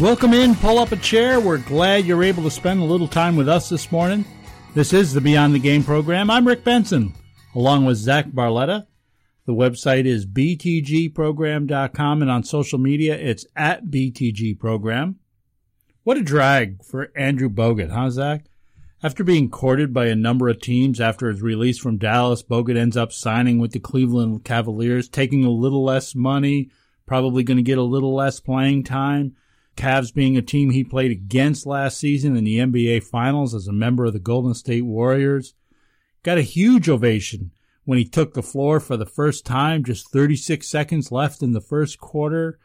Welcome in, pull up a chair. We're glad you're able to spend a little time with us this morning. This is the Beyond the Game program. I'm Rick Benson, along with Zach Barletta. The website is btgprogram.com, and on social media, it's at btgprogram. What a drag for Andrew Bogut, huh, Zach? After being courted by a number of teams after his release from Dallas, Bogut ends up signing with the Cleveland Cavaliers, taking a little less money, probably going to get a little less playing time. Cavs being a team he played against last season in the NBA Finals as a member of the Golden State Warriors. Got a huge ovation when he took the floor for the first time, just 36 seconds left in the first quarter.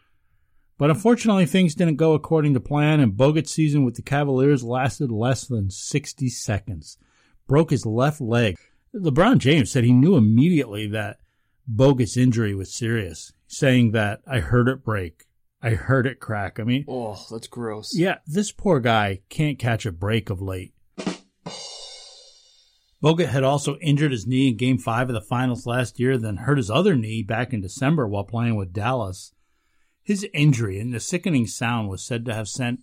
But unfortunately, things didn't go according to plan, and Bogut's season with the Cavaliers lasted less than 60 seconds. Broke his left leg. LeBron James said he knew immediately that Bogut's injury was serious, saying that I heard it break. I heard it crack. I mean, Oh, that's gross. yeah, this poor guy can't catch a break of late. Bogut had also injured his knee in game five of the finals last year, then hurt his other knee back in December while playing with Dallas. His injury and the sickening sound was said to have sent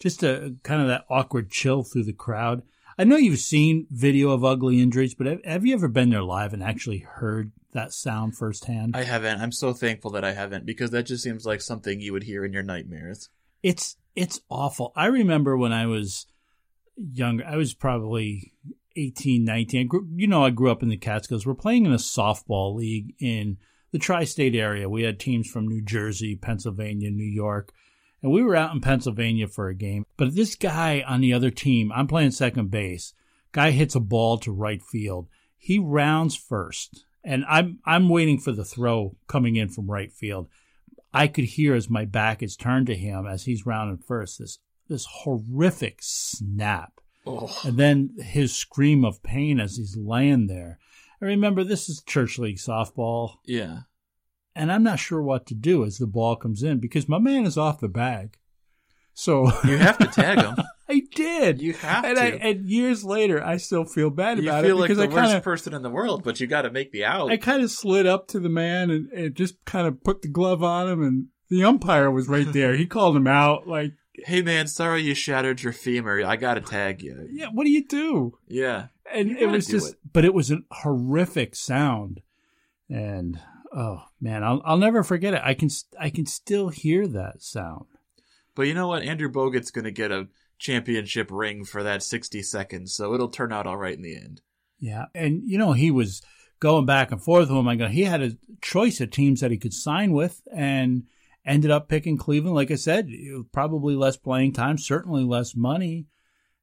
just a kind of that awkward chill through the crowd. I know you've seen video of ugly injuries, but have, have you ever been there live and actually heard that sound firsthand? I haven't. I'm so thankful that I haven't because that just seems like something you would hear in your nightmares. it's it's awful. I remember when I was younger, I was probably 18, 19. I grew, you know, I grew up in the Catskills. We're playing in a softball league in the tri-state area. We had teams from New Jersey, Pennsylvania, New York, and we were out in Pennsylvania for a game. But this guy on the other team, I'm playing second base. Guy hits a ball to right field. He rounds first, and I'm I'm waiting for the throw coming in from right field. I could hear as my back is turned to him as he's rounding first this this horrific snap, Oh, and then his scream of pain as he's laying there. I remember this is church league softball, yeah. and I'm not sure what to do as the ball comes in because my man is off the bag. So You have to tag him. Did. You have and to. I, and years later, I still feel bad you about feel it like because the I worst kind of person in the world, but you got to make the out. I kind of slid up to the man and, and just kind of put the glove on him, and the umpire was right there. He called him out, like, hey man, sorry you shattered your femur. I got to tag you. "Yeah, what do you do?" Yeah. And it was just, it. but it was a horrific sound, and oh man, I'll I'll never forget it. I can st- I can still hear that sound. But you know what? Andrew Bogut's going to get a championship ring for that 60 seconds, so it'll turn out all right in the end. Yeah, and you know he was going back and forth with him. I go, he had a choice of teams that he could sign with, and ended up picking Cleveland. Like I said, probably less playing time, certainly less money.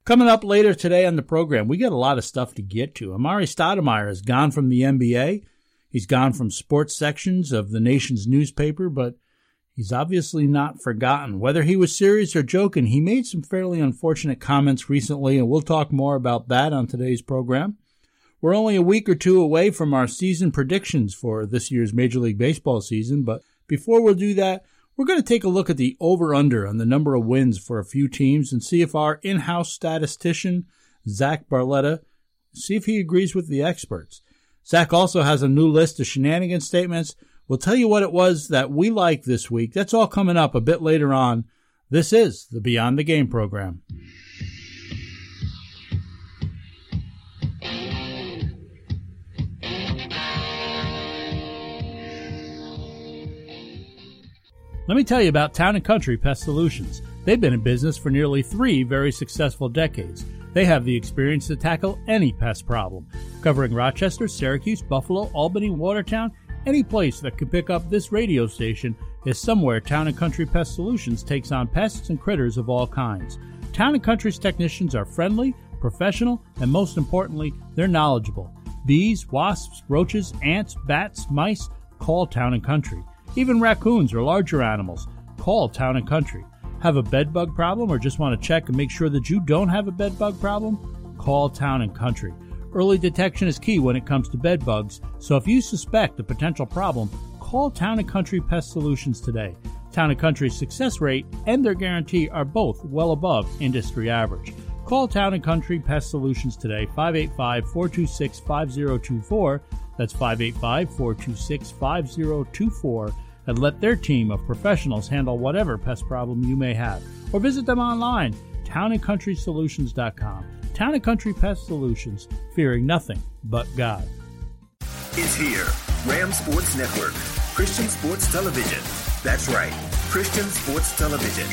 Coming up later today on the program, we got a lot of stuff to get to. Amar'e Stoudemire has gone from the NBA. He's gone from sports sections of the nation's newspaper, but he's obviously not forgotten. Whether he was serious or joking, he made some fairly unfortunate comments recently, and we'll talk more about that on today's program. We're only a week or two away from our season predictions for this year's Major League Baseball season, but before we'll do that, we're going to take a look at the over under on the number of wins for a few teams and see if our in house statistician, Zach Barletta, see if he agrees with the experts. Zach also has a new list of shenanigan statements. We'll tell you what it was that we liked this week. That's all coming up a bit later on. This is the Beyond the Game program. Let me tell you about Town and Country Pest Solutions. They've been in business for nearly three very successful decades. They have the experience to tackle any pest problem, covering Rochester, Syracuse, Buffalo, Albany, Watertown. Any place that could pick up this radio station is somewhere Town and Country Pest Solutions takes on pests and critters of all kinds. Town and Country's technicians are friendly, professional, and most importantly, they're knowledgeable. bees, wasps, roaches, ants, bats, mice, call Town and Country. Even raccoons or larger animals, call Town and Country. Have a bed bug problem or just want to check and make sure that you don't have a bed bug problem? Call Town and Country. Early detection is key when it comes to bed bugs, so if you suspect a potential problem, call Town and Country Pest Solutions today. Town and Country's success rate and their guarantee are both well above industry average. Call Town Country Pest Solutions today, 585 426 5024. That's 585 426 5024. And let their team of professionals handle whatever pest problem you may have. Or visit them online, townandcountrysolutions.com. Town and Country Pest Solutions, fearing nothing but God. It's here. Ram Sports Network, Christian Sports Television. That's right, Christian Sports Television.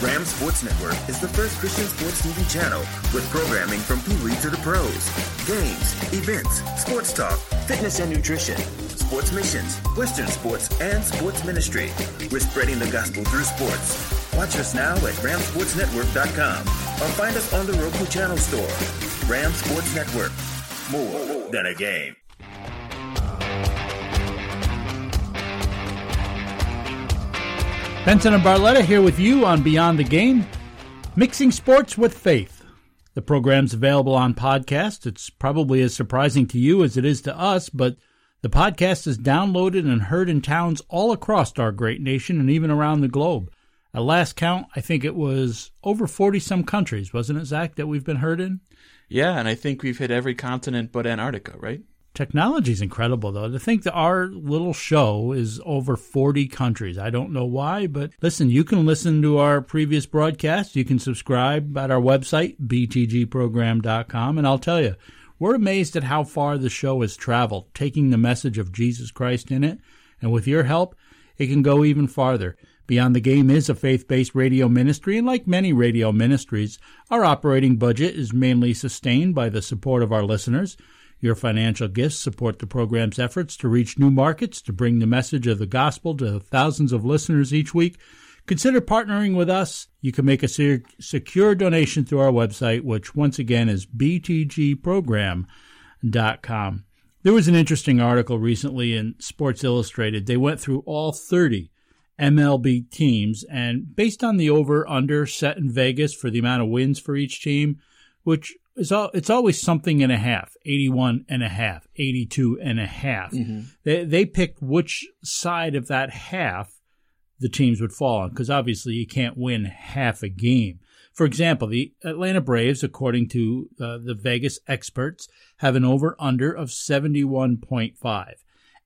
Ram Sports Network is the first Christian sports TV channel with programming from Pee Wee to the pros, games, events, sports talk, fitness and nutrition, sports missions, Western sports, and sports ministry. We're spreading the gospel through sports. Watch us now at ramsportsnetwork.com or find us on the Roku channel store. Ram Sports Network. More than a game. Benson and Barletta here with you on Beyond the Game, mixing sports with faith. The program's available on podcast. It's probably as surprising to you as it is to us, but the podcast is downloaded and heard in towns all across our great nation and even around the globe. At last count, I think it was over 40 some countries, wasn't it, Zach, that we've been heard in? Yeah, and I think we've hit every continent but Antarctica, right? Technology is incredible, though. To think that our little show is over 40 countries. I don't know why, but listen, you can listen to our previous broadcasts. You can subscribe at our website, btgprogram.com. And I'll tell you, we're amazed at how far the show has traveled, taking the message of Jesus Christ in it. And with your help, it can go even farther. Beyond the Game is a faith based radio ministry, and like many radio ministries, our operating budget is mainly sustained by the support of our listeners. Your financial gifts support the program's efforts to reach new markets, to bring the message of the gospel to thousands of listeners each week. Consider partnering with us. You can make a secure donation through our website, which once again is btgprogram.com. There was an interesting article recently in Sports Illustrated. They went through all 30 MLB teams, and based on the over under set in Vegas for the amount of wins for each team, which is all, it's always something and a half 81 and a half, 82 and a half. Mm-hmm. They, they picked which side of that half the teams would fall on because obviously you can't win half a game. For example, the Atlanta Braves, according to uh, the Vegas experts, have an over under of 71.5.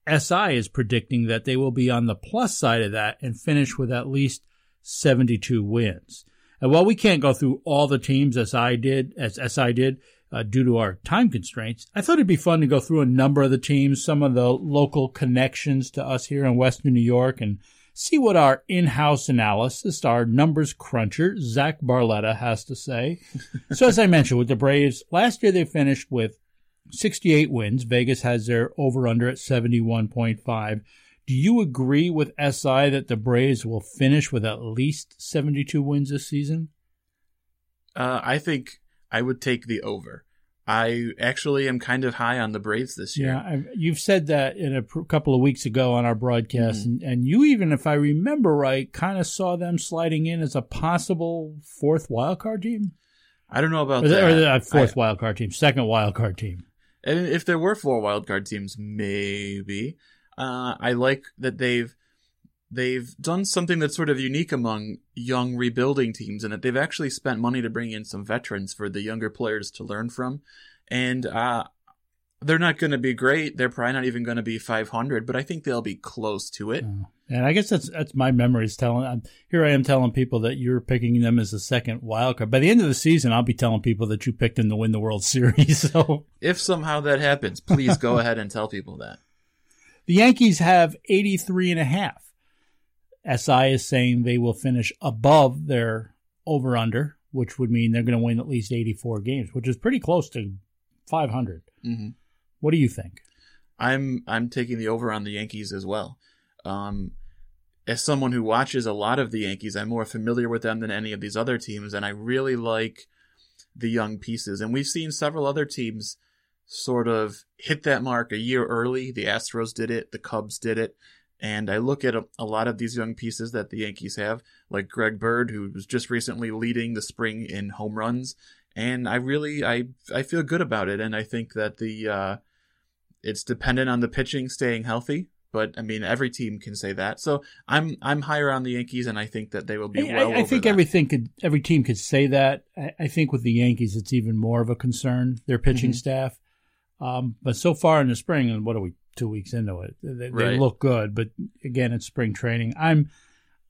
SI is predicting that they will be on the plus side of that and finish with at least 72 wins. And while we can't go through all the teams as I did, as SI did, uh, due to our time constraints, I thought it'd be fun to go through a number of the teams, some of the local connections to us here in Western New York, and see what our in-house analysis, our numbers cruncher, Zach Barletta, has to say. so as I mentioned, with the Braves, last year they finished with 68 wins. Vegas has their over under at 71.5. Do you agree with SI that the Braves will finish with at least 72 wins this season? Uh, I think I would take the over. I actually am kind of high on the Braves this year. Yeah, I, you've said that in a pr- couple of weeks ago on our broadcast, mm-hmm. and, and, you even, if I remember right, kind of saw them sliding in as a possible fourth wild card team. I don't know about or that. Or the fourth I, wild card team, second wild card team. And if there were four wildcard teams, maybe. Uh, I like that they've they've done something that's sort of unique among young rebuilding teams, and that they've actually spent money to bring in some veterans for the younger players to learn from. And uh, they're not going to be great. They're probably not even going to be 500, but I think they'll be close to it. Oh. And I guess that's that's my memories telling. Here I am telling people that you're picking them as a second wild card. By the end of the season, I'll be telling people that you picked them to win the World Series. So if somehow that happens, please go ahead and tell people that. The Yankees have 83 and a half. SI is saying they will finish above their over under, which would mean they're going to win at least 84 games, which is pretty close to 500. Mm-hmm. What do you think? I'm I'm taking the over on the Yankees as well. Um, as someone who watches a lot of the Yankees, I'm more familiar with them than any of these other teams, and I really like the young pieces. And we've seen several other teams sort of hit that mark a year early. The Astros did it, the Cubs did it. And I look at a, a, lot of these young pieces that the Yankees have, like Greg Bird, who was just recently leading the spring in home runs. And I really, I, I feel good about it. And I think that the, uh, it's dependent on the pitching staying healthy. But I mean, every team can say that. So I'm I'm higher on the Yankees, and I think that they will be I, well. I, I think that. everything could every team could say that. I, I, think with the Yankees, it's even more of a concern their pitching mm-hmm. staff. Um, but so far in the spring, and what are we two weeks into it? They, right. they, look good, but again, it's spring training. I'm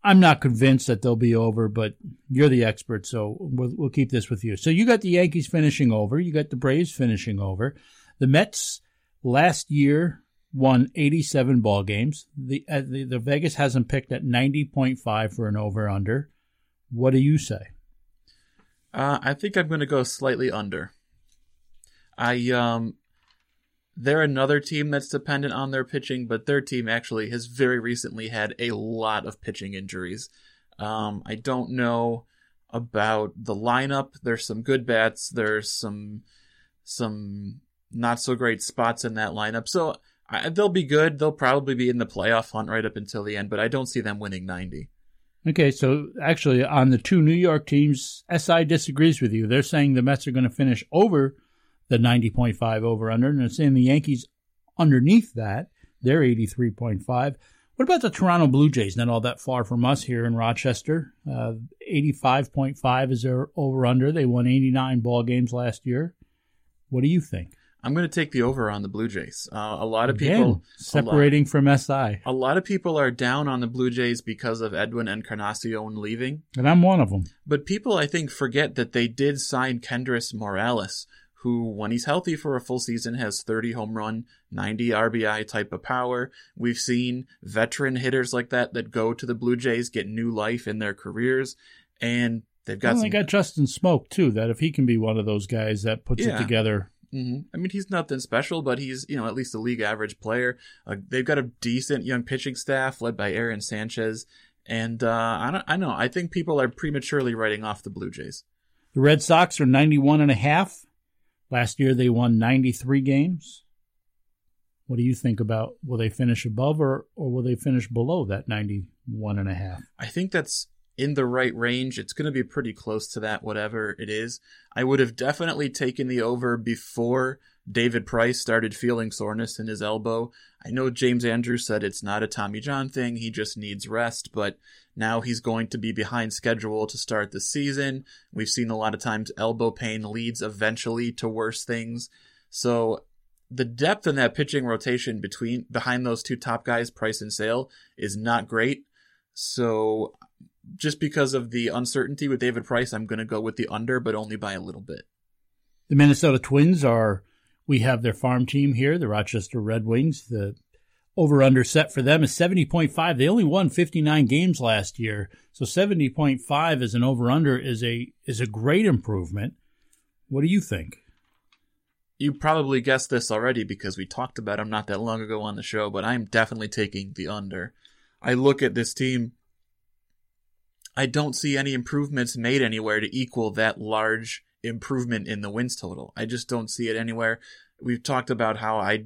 I'm not convinced that they'll be over, but you're the expert, so we'll, we'll keep this with you. So you got the Yankees finishing over, you got the Braves finishing over, the Mets last year won 87 ball games. The, uh, the, the Vegas has them picked at 90.5 for an over under. What do you say? Uh, I think I'm going to go slightly under. I um, they're another team that's dependent on their pitching, but their team actually has very recently had a lot of pitching injuries. Um, I don't know about the lineup. There's some good bats. There's some some not so great spots in that lineup. So I, they'll be good. They'll probably be in the playoff hunt right up until the end, but I don't see them winning 90. Okay, so actually, on the two New York teams, SI disagrees with you. They're saying the Mets are going to finish over the 90.5 over under, and they're saying the Yankees underneath that, they're 83.5. What about the Toronto Blue Jays? Not all that far from us here in Rochester. Uh, 85.5 is their over under. They won 89 ball games last year. What do you think? I'm going to take the over on the Blue Jays. Uh, a lot of Again, people separating lot, from SI. A lot of people are down on the Blue Jays because of Edwin Encarnacion leaving, and I'm one of them. But people, I think, forget that they did sign Kendrys Morales, who, when he's healthy for a full season, has 30 home run, 90 RBI type of power. We've seen veteran hitters like that that go to the Blue Jays get new life in their careers, and they've got. Well, some... they got Justin Smoak too. That if he can be one of those guys that puts yeah. it together Mm-hmm. I mean, he's nothing special, but he's you know at least a league average player. Uh, they've got a decent young pitching staff led by Aaron Sanchez, and uh, I don't I know I think people are prematurely writing off the Blue Jays. The Red Sox are 91 and a half. Last year they won 93 games. What do you think about will they finish above or or will they finish below that 91 and a half? I think that's in the right range. It's going to be pretty close to that, whatever it is. I would have definitely taken the over before David Price started feeling soreness in his elbow. I know James Andrews said it's not a Tommy John thing, he just needs rest, but now he's going to be behind schedule to start the season. We've seen a lot of times elbow pain leads eventually to worse things. So the depth in that pitching rotation between behind those two top guys, Price and Sale, is not great. So just because of the uncertainty with David Price, I'm going to go with the under, but only by a little bit. The Minnesota Twins are, we have their farm team here, the Rochester Red Wings. The over under set for them is 70.5. They only won 59 games last year. So 70.5 as an over under is a, is a great improvement. What do you think? You probably guessed this already because we talked about them not that long ago on the show, but I'm definitely taking the under. I look at this team I don't see any improvements made anywhere to equal that large improvement in the wins total. I just don't see it anywhere. We've talked about how I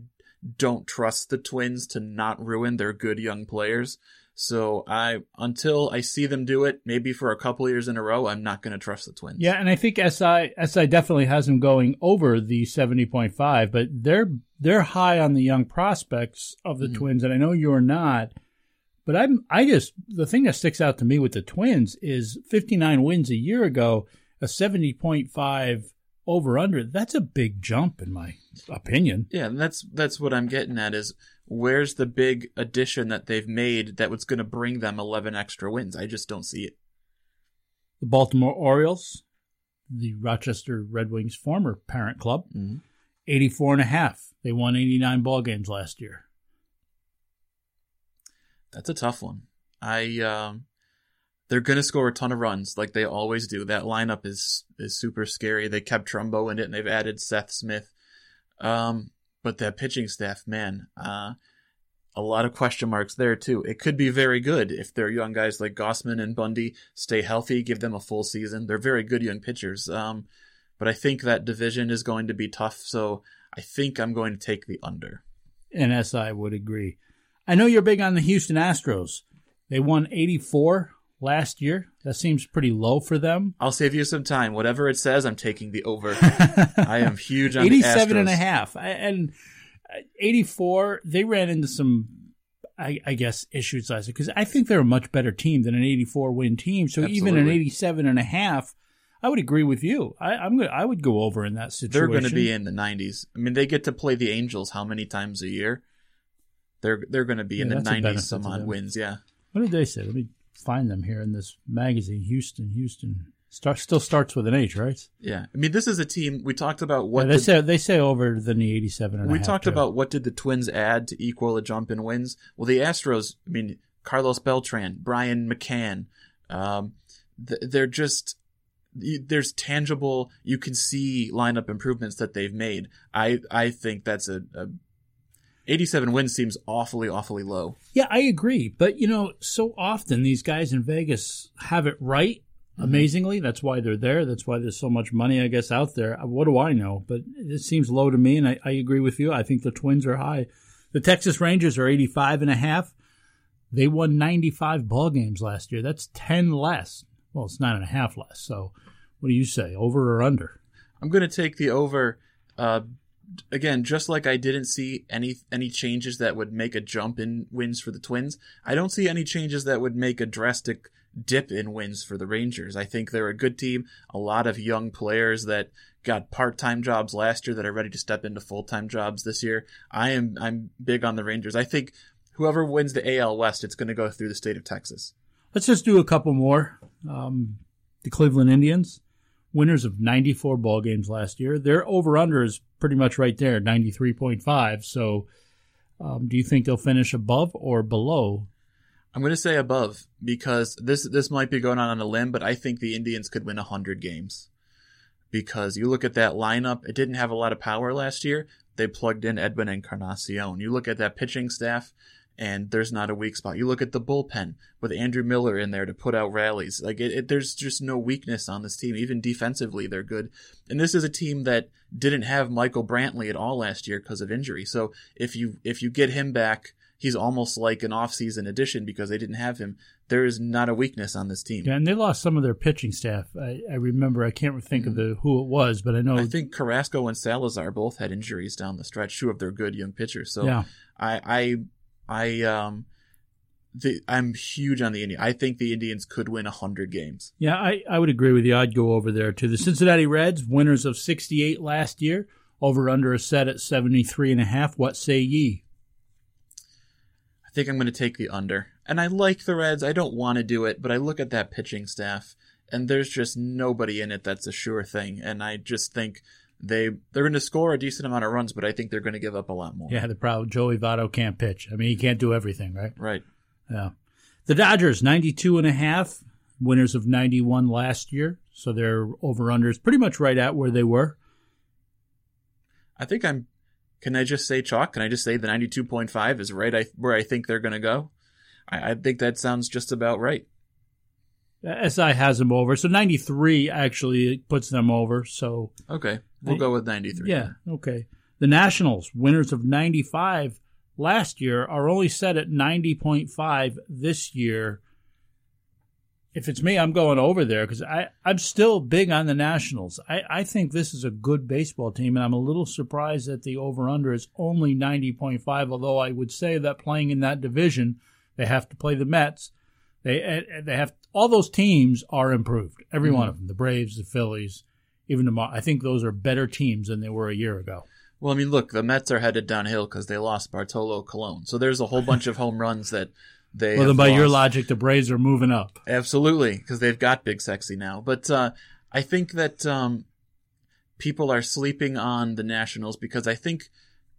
don't trust the Twins to not ruin their good young players. So I until I see them do it, maybe for a couple years in a row, I'm not going to trust the Twins. Yeah, and I think SI SI definitely has them going over the 70.5, but they're they're high on the young prospects of the mm-hmm. Twins and I know you're not. But I'm I just the thing that sticks out to me with the Twins is 59 wins a year ago, a 70.5 over under. That's a big jump in my opinion. Yeah, and that's that's what I'm getting at is where's the big addition that they've made that was going to bring them 11 extra wins? I just don't see it. The Baltimore Orioles, the Rochester Red Wings former parent club, mm-hmm. 84 and a half. They won 89 ball games last year. That's a tough one. I um, they're gonna score a ton of runs like they always do. That lineup is is super scary. They kept Trumbo in it, and they've added Seth Smith. Um, but that pitching staff, man, uh, a lot of question marks there too. It could be very good if their young guys like Gausman and Bundy stay healthy, give them a full season. They're very good young pitchers. Um, but I think that division is going to be tough. So I think I'm going to take the under. And SI would agree. I know you're big on the Houston Astros. They won 84 last year. That seems pretty low for them. I'll save you some time. Whatever it says, I'm taking the over. I am huge on 87 the Astros. and a half. And uh, 84, they ran into some, I, I guess, issues last year because I think they're a much better team than an 84 win team. So even an 87 and a half, I would agree with you. I, I'm going I would go over in that situation. They're going to be in the 90s. I mean, they get to play the Angels how many times a year? They're they're going to be in the 90s some odd wins. Yeah. What did they say? Let me find them here in this magazine. Houston, Houston. Start, still starts with an H, right? Yeah. I mean, this is a team we talked about Yeah, what they the- say they say over than the 87 and a we talked too. about what did the Twins add to equal a jump in wins. Well, the Astros. I mean, Carlos Beltran, Brian McCann. Um, they're just there's tangible. You can see lineup improvements that they've made. I I think that's a, a 87 wins seems awfully awfully low. Yeah, I agree. But, you know, so often these guys in Vegas have it right Mm-hmm. amazingly. That's why they're there. That's why there's so much money, I guess, out there. What do I know? But it seems low to me, and I, I agree with you. I think the Twins are high. The Texas Rangers are 85 and a half. They won 95 ball games last year. That's 10 less. Well, it's nine and a half less. So what do you say, over or under? I'm going to take the over. Uh, again, just like I didn't see any any changes that would make a jump in wins for the Twins, I don't see any changes that would make a drastic dip in wins for the Rangers. I think they're a good team, a lot of young players that got part-time jobs last year that are ready to step into full-time jobs this year. I am I'm big on the Rangers. I think whoever wins the AL West, it's going to go through the state of Texas. Let's just do a couple more. Um, the Cleveland Indians, winners of 94 ball games last year. Their over under is pretty much right there, 93.5. So, um, do you think they'll finish above or below? I'm going to say above because this this might be going on on a limb, but I think the Indians could win 100 games. Because you look at that lineup, it didn't have a lot of power last year. They plugged in Edwin Encarnacion. You look at that pitching staff, and there's not a weak spot. You look at the bullpen with Andrew Miller in there to put out rallies. Like it, it, there's just no weakness on this team. Even defensively, they're good. And this is a team that didn't have Michael Brantley at all last year because of injury. So if you if you get him back, he's almost like an off-season addition because they didn't have him. There is not a weakness on this team. Yeah, and they lost some of their pitching staff. I, I remember, I can't think of mm-hmm. the who it was, but I know. I think Carrasco and Salazar both had injuries down the stretch. Two of their good young pitchers. So Yeah. I I I um the, I'm huge on the Indians. I think the Indians could win hundred games. Yeah, I, I would agree with you. I'd go over there to the Cincinnati Reds, winners of 68 last year. Over under a set at 73 and a half. What say ye? I think I'm going to take the under. And I like the Reds. I don't want to do it, but I look at that pitching staff, and there's just nobody in it that's a sure thing. And I just think they they're going to score a decent amount of runs, but I think they're going to give up a lot more. Yeah, the problem Joey Votto can't pitch. I mean, he can't do everything, right? Right. Yeah. The Dodgers, 92 and a half, winners of 91 last year. So their over/under unders pretty much right at where they were. I think I'm. Can I just say chalk? Can I just say the 92.5 is right I, where I think they're going to go? I, I think that sounds just about right. SI has them over. So 93 actually puts them over. So Okay, we'll I- go with 93. Yeah, okay. The Nationals, winners of 95 last year, are only set at 90.5 this year. If it's me, I'm going over there because I'm still big on the Nationals. I, I think this is a good baseball team, and I'm a little surprised that the over under is only 90.5, although I would say that playing in that division, they have to play the Mets. They eh, they have all those teams are improved. Every one of them, the Braves, the Phillies, even Mar- I think those are better teams than they were a year ago. Well, I mean, look, the Mets are headed downhill because they lost Bartolo Colon. So there's a whole bunch of home runs that they. Well, then by your logic, the Braves are moving up. Absolutely, because they've got Big Sexy now. But uh, I think that um, people are sleeping on the Nationals because I think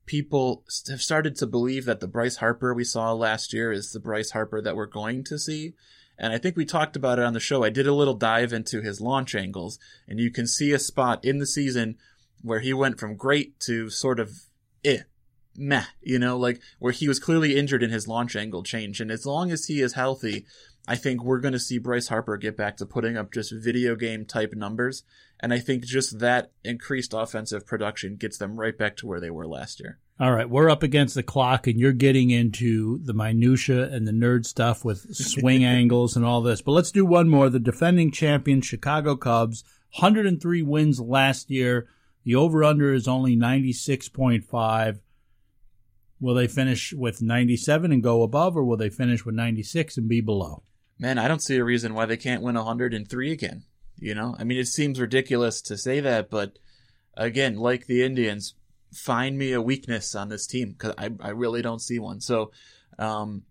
people have started to believe that the Bryce Harper we saw last year is the Bryce Harper that we're going to see. And I think we talked about it on the show. I did a little dive into his launch angles, and you can see a spot in the season where he went from great to sort of eh, meh, you know, like where he was clearly injured in his launch angle change. And as long as he is healthy, I think we're going to see Bryce Harper get back to putting up just video game type numbers. And I think just that increased offensive production gets them right back to where they were last year. All right, we're up against the clock, and you're getting into the minutia and the nerd stuff with swing angles and all this. But let's do one more. The defending champion Chicago Cubs, 103 wins last year. The over/under is only 96.5. Will they finish with 97 and go above, or will they finish with 96 and be below? Man, I don't see a reason why they can't win 103 again. You know, I mean, it seems ridiculous to say that, but again, like the Indians, find me a weakness on this team because I, I really don't see one. So, um,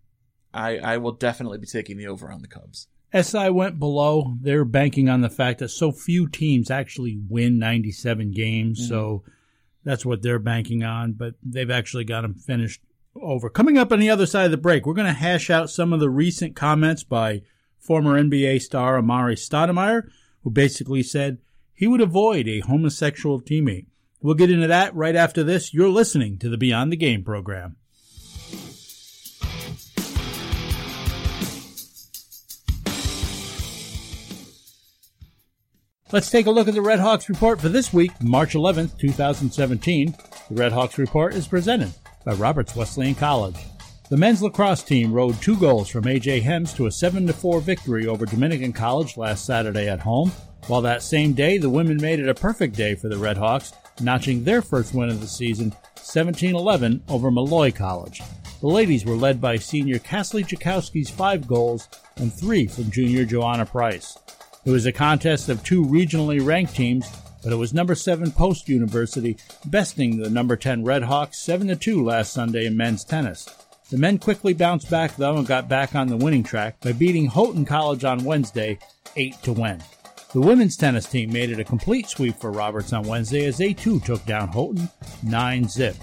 I I will definitely be taking the over on the Cubs. SI went below. They're banking on the fact that so few teams actually win 97 games. Mm-hmm. So that's what they're banking on, but they've actually got them finished over. Coming up on the other side of the break, we're going to hash out some of the recent comments by former NBA star Amar'e Stoudemire, who basically said he would avoid a homosexual teammate. We'll get into that right after this. You're listening to the Beyond the Game program. Let's take a look at the Red Hawks report for this week, March 11th, 2017. The Red Hawks report is presented by Roberts Wesleyan College. The men's lacrosse team rode two goals from AJ Hems to a 7 4 victory over Dominican College last Saturday at home, while that same day the women made it a perfect day for the Red Hawks, notching their first win of the season 17 11 over Molloy College. The ladies were led by senior Cassie Jakowski's five goals and three from junior Joanna Price. It was a contest of two regionally ranked teams, but it was number 7 Post University besting the number 10 Redhawks 7 2 last Sunday in men's tennis. The men quickly bounced back though and got back on the winning track by beating Houghton College on Wednesday 8 to win. The women's tennis team made it a complete sweep for Roberts on Wednesday as they too took down Houghton 9 zip.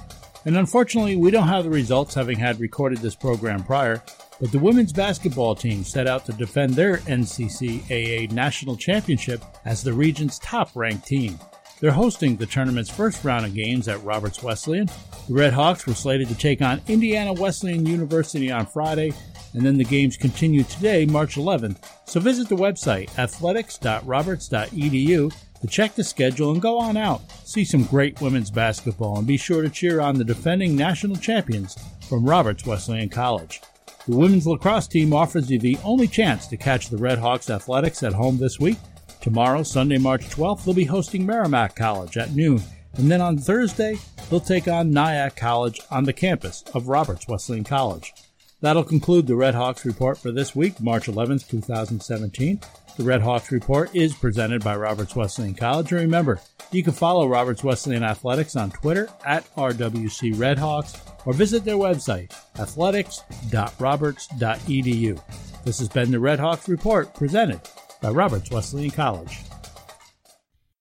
And unfortunately, we don't have the results having had recorded this program prior, but the women's basketball team set out to defend their NCCAA national championship as the region's top ranked team. They're hosting the tournament's first round of games at Roberts Wesleyan. The Red Hawks were slated to take on Indiana Wesleyan University on Friday, and then the games continue today, March 11th. So visit the website athletics.roberts.edu to check the schedule and go on out. See some great women's basketball and be sure to cheer on the defending national champions from Roberts Wesleyan College. The women's lacrosse team offers you the only chance to catch the Red Hawks athletics at home this week. Tomorrow, Sunday, March 12th, they'll be hosting Merrimack College at noon. And then on Thursday, they'll take on Nyack College on the campus of Roberts Wesleyan College. That'll conclude the Red Hawks report for this week, March 11th, 2017. The Red Hawks report is presented by Roberts Wesleyan College. And remember, you can follow Roberts Wesleyan Athletics on Twitter at RWC Redhawks or visit their website, athletics.roberts.edu. This has been the Red Hawks Report presented by Roberts Wesleyan College.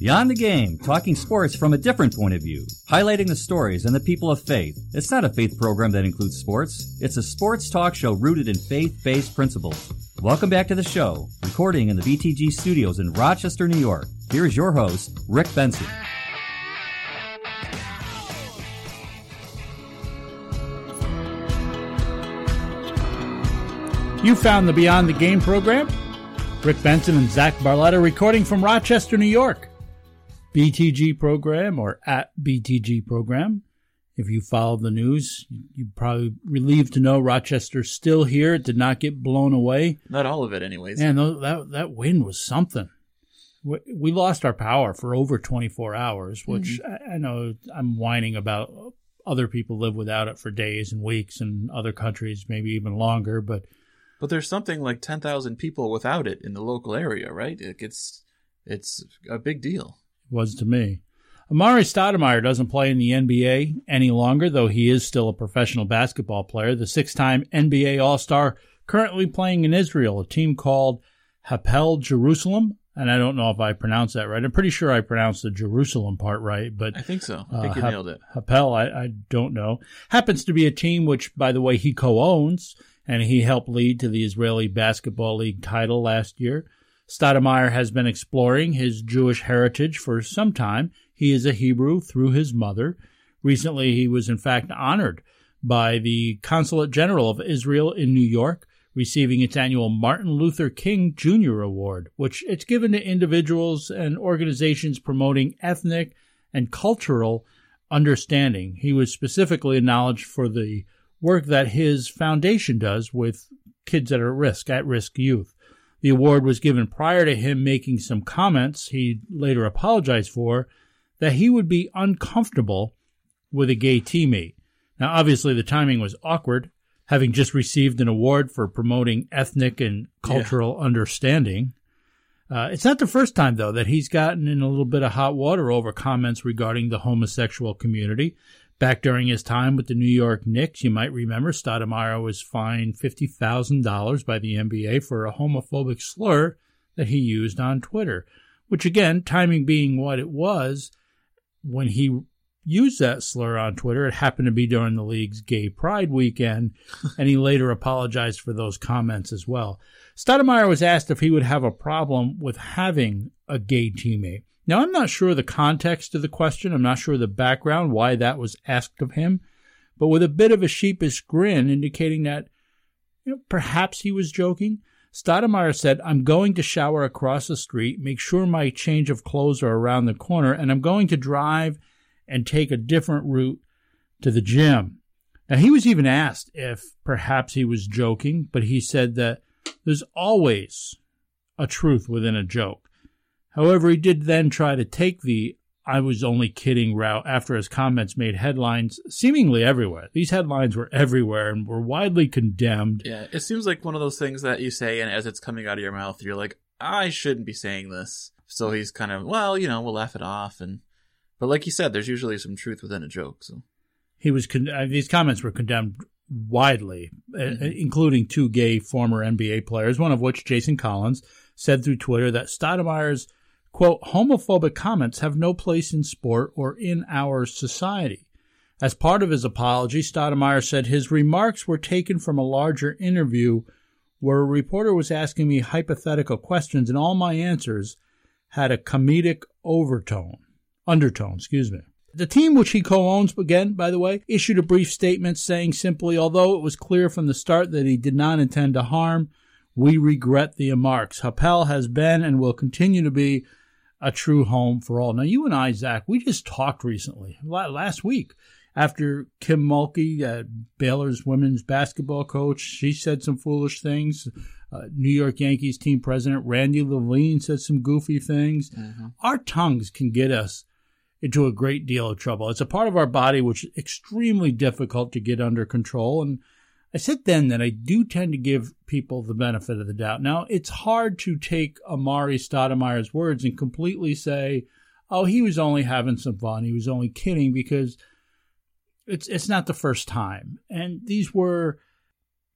Beyond the Game, talking sports from a different point of view, highlighting the stories and the people of faith. It's not a faith program that includes sports, it's a sports talk show rooted in faith based principles. Welcome back to the show, recording in the BTG studios in Rochester, New York. Here's your host, Rick Benson. You found the Beyond the Game program. Rick Benson and Zach Barletta recording from Rochester, New York. BTG program or at BTG program. If you followed the news, you're probably relieved to know Rochester's still here. It did not get blown away. Not all of it, anyways. And that that wind was something. We lost our power for over 24 hours, which mm-hmm. I know I'm whining about. Other people live without it for days and weeks, and other countries maybe even longer. But but there's something like 10,000 people without it in the local area, right? It's it's a big deal was to me. Amar'e Stoudemire doesn't play in the NBA any longer, though he is still a professional basketball player. The six time NBA All Star currently playing in Israel, a team called Hapoel Jerusalem. And I don't know if I pronounced that right. I'm pretty sure I pronounced the Jerusalem part right, but I think so. I think uh, you nailed it. Hapoel, I, I don't know. Happens to be a team which, by the way, he co-owns, and he helped lead to the Israeli Basketball League title last year. Stoudemire has been exploring his Jewish heritage for some time. He is a Hebrew through his mother. Recently, he was in fact honored by the Consulate General of Israel in New York, receiving its annual Martin Luther King Jr. Award, which it's given to individuals and organizations promoting ethnic and cultural understanding. He was specifically acknowledged for the work that his foundation does with kids that are at risk, at risk youth. The award was given prior to him making some comments he later apologized for that he would be uncomfortable with a gay teammate. Now, obviously, the timing was awkward, having just received an award for promoting ethnic and cultural understanding. Uh, it's not the first time, though, that he's gotten in a little bit of hot water over comments regarding the homosexual community. Back during his time with the New York Knicks, you might remember Stoudemire was fined $50,000 by the NBA for a homophobic slur that he used on Twitter, which again, timing being what it was, when he used that slur on Twitter, it happened to be during the league's gay pride weekend, and he later apologized for those comments as well. Stoudemire was asked if he would have a problem with having a gay teammate. Now, I'm not sure the context of the question. I'm not sure the background, why that was asked of him, but with a bit of a sheepish grin indicating that you know, perhaps he was joking, Stoudemire said, I'm going to shower across the street, make sure my change of clothes are around the corner, and I'm going to drive and take a different route to the gym. Now, he was even asked if perhaps he was joking, but he said that there's always a truth within a joke. However, he did then try to take the I was only kidding route after his comments made headlines seemingly everywhere. These headlines were everywhere and were widely condemned. Yeah, it seems like one of those things that you say, and as it's coming out of your mouth, you're like, I shouldn't be saying this. So he's kind of, well, you know, we'll laugh it off. And but like you said, there's usually some truth within a joke. So He was con- uh, these comments were condemned widely, uh, including two gay former NBA players, one of which, Jason Collins, said through Twitter that Stoudemire's quote homophobic comments have no place in sport or in our society. As part of his apology, Stoudemire said his remarks were taken from a larger interview where a reporter was asking me hypothetical questions and all my answers had a comedic overtone, undertone, excuse me. The team, which he co-owns, again, by the way, issued a brief statement saying simply, although it was clear from the start that he did not intend to harm, we regret the remarks. Hapoel has been and will continue to be a true home for all. Now, you and I, Zach, we just talked recently, last week, after Kim Mulkey, uh, Baylor's women's basketball coach, she said some foolish things. Uh, New York Yankees team president Randy Levine said some goofy things. Mm-hmm. Our tongues can get us into a great deal of trouble. It's a part of our body which is extremely difficult to get under control. And I said then that I do tend to give people the benefit of the doubt. Now, it's hard to take Amar'e Stoudemire's words and completely say, oh, he was only having some fun. He was only kidding because it's it's not the first time. And these were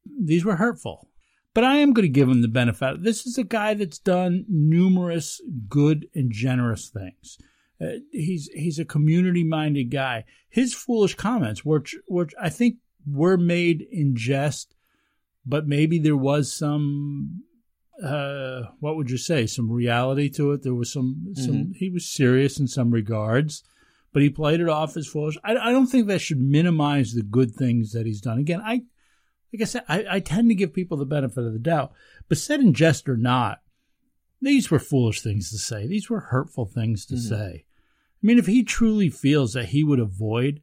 these were hurtful. But I am going to give him the benefit. This is a guy that's done numerous good and generous things. Uh, he's he's a community minded guy. His foolish comments, which which I think were made in jest, but maybe there was some uh, what would you say, some reality to it. There was some some Mm-hmm. he was serious in some regards, but he played it off as foolish. I, I don't think that should minimize the good things that he's done. Again, I like I said, I, I tend to give people the benefit of the doubt, but said in jest or not, these were foolish things to say. These were hurtful things to say. I mean, if he truly feels that he would avoid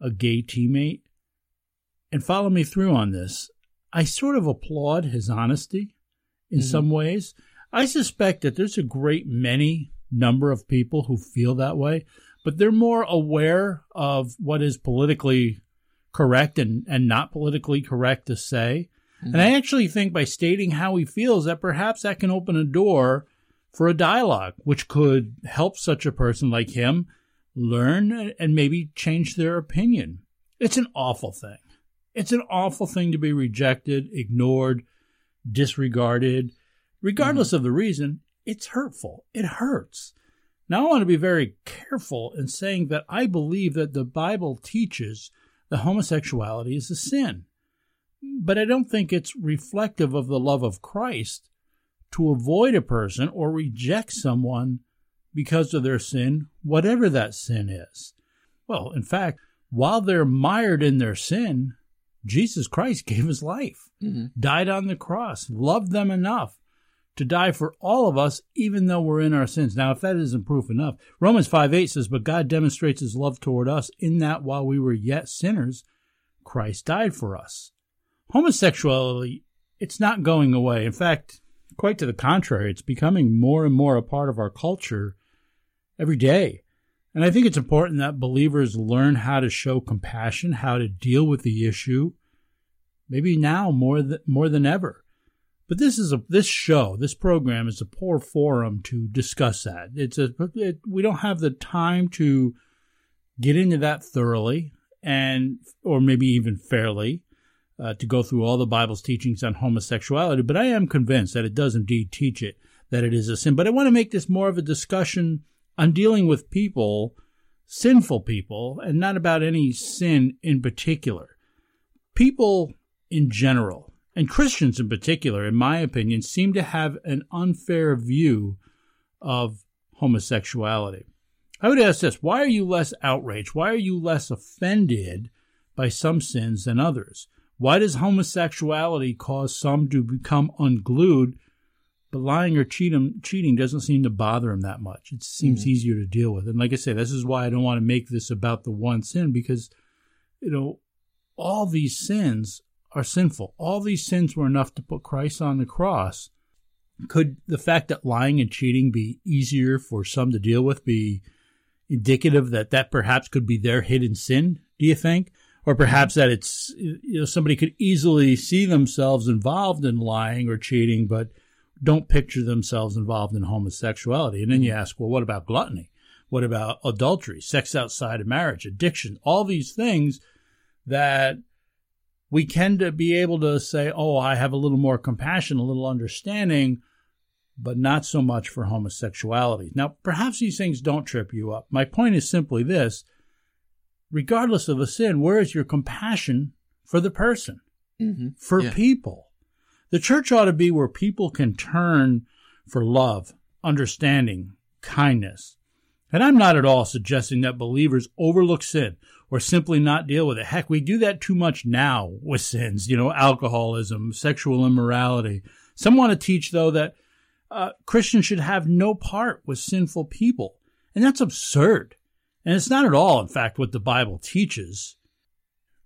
a gay teammate, and follow me through on this, I sort of applaud his honesty in mm-hmm. some ways. I suspect that there's a great many number of people who feel that way, but they're more aware of what is politically correct and, and not politically correct to say. And mm-hmm. I actually think by stating how he feels that perhaps that can open a door for a dialogue, which could help such a person like him learn and maybe change their opinion. It's an awful thing. It's an awful thing to be rejected, ignored, disregarded, regardless mm. of the reason, it's hurtful. It hurts. Now, I want to be very careful in saying that I believe that the Bible teaches that homosexuality is a sin. But I don't think it's reflective of the love of Christ to avoid a person or reject someone because of their sin, whatever that sin is. Well, in fact, while they're mired in their sin, Jesus Christ gave his life, mm-hmm. died on the cross, loved them enough to die for all of us, even though we're in our sins. Now, if that isn't proof enough, Romans 5 8 says, But God demonstrates his love toward us in that while we were yet sinners, Christ died for us. Homosexuality, it's not going away. In fact, quite to the contrary, it's becoming more and more a part of our culture every day. And I think it's important that believers learn how to show compassion, how to deal with the issue, maybe now more than, more than ever. But this is a this show, this program is a poor forum to discuss that. It's a it, we don't have the time to get into that thoroughly and or maybe even fairly uh, to go through all the Bible's teachings on homosexuality. But I am convinced that it does indeed teach it that it is a sin. But I want to make this more of a discussion on dealing with people, sinful people, and not about any sin in particular. People in general, and Christians in particular, in my opinion, seem to have an unfair view of homosexuality. I would ask this why are you less outraged? Why are you less offended by some sins than others? Why does homosexuality cause some to become unglued but lying or cheating, cheating doesn't seem to bother him that much. It seems mm easier to deal with. And like I say, this is why I don't want to make this about the one sin because, you know, all these sins are sinful. All these sins were enough to put Christ on the cross. Could the fact that lying and cheating be easier for some to deal with be indicative that that perhaps could be their hidden sin? Do you think? Or perhaps that it's, you know, somebody could easily see themselves involved in lying or cheating, but don't picture themselves involved in homosexuality. And then you ask, well, what about gluttony? What about adultery, sex outside of marriage, addiction, all these things that we tend to be able to say, oh, I have a little more compassion, a little understanding, but not so much for homosexuality. Now, perhaps these things don't trip you up. My point is simply this regardless of a sin, where is your compassion for the person, mm-hmm. for yeah. people? The church ought to be where people can turn for love, understanding, kindness. And I'm not at all suggesting that believers overlook sin or simply not deal with it. Heck, we do that too much now with sins, you know, alcoholism, sexual immorality. Some want to teach, though, that uh, Christians should have no part with sinful people. And that's absurd. And it's not at all, in fact, what the Bible teaches.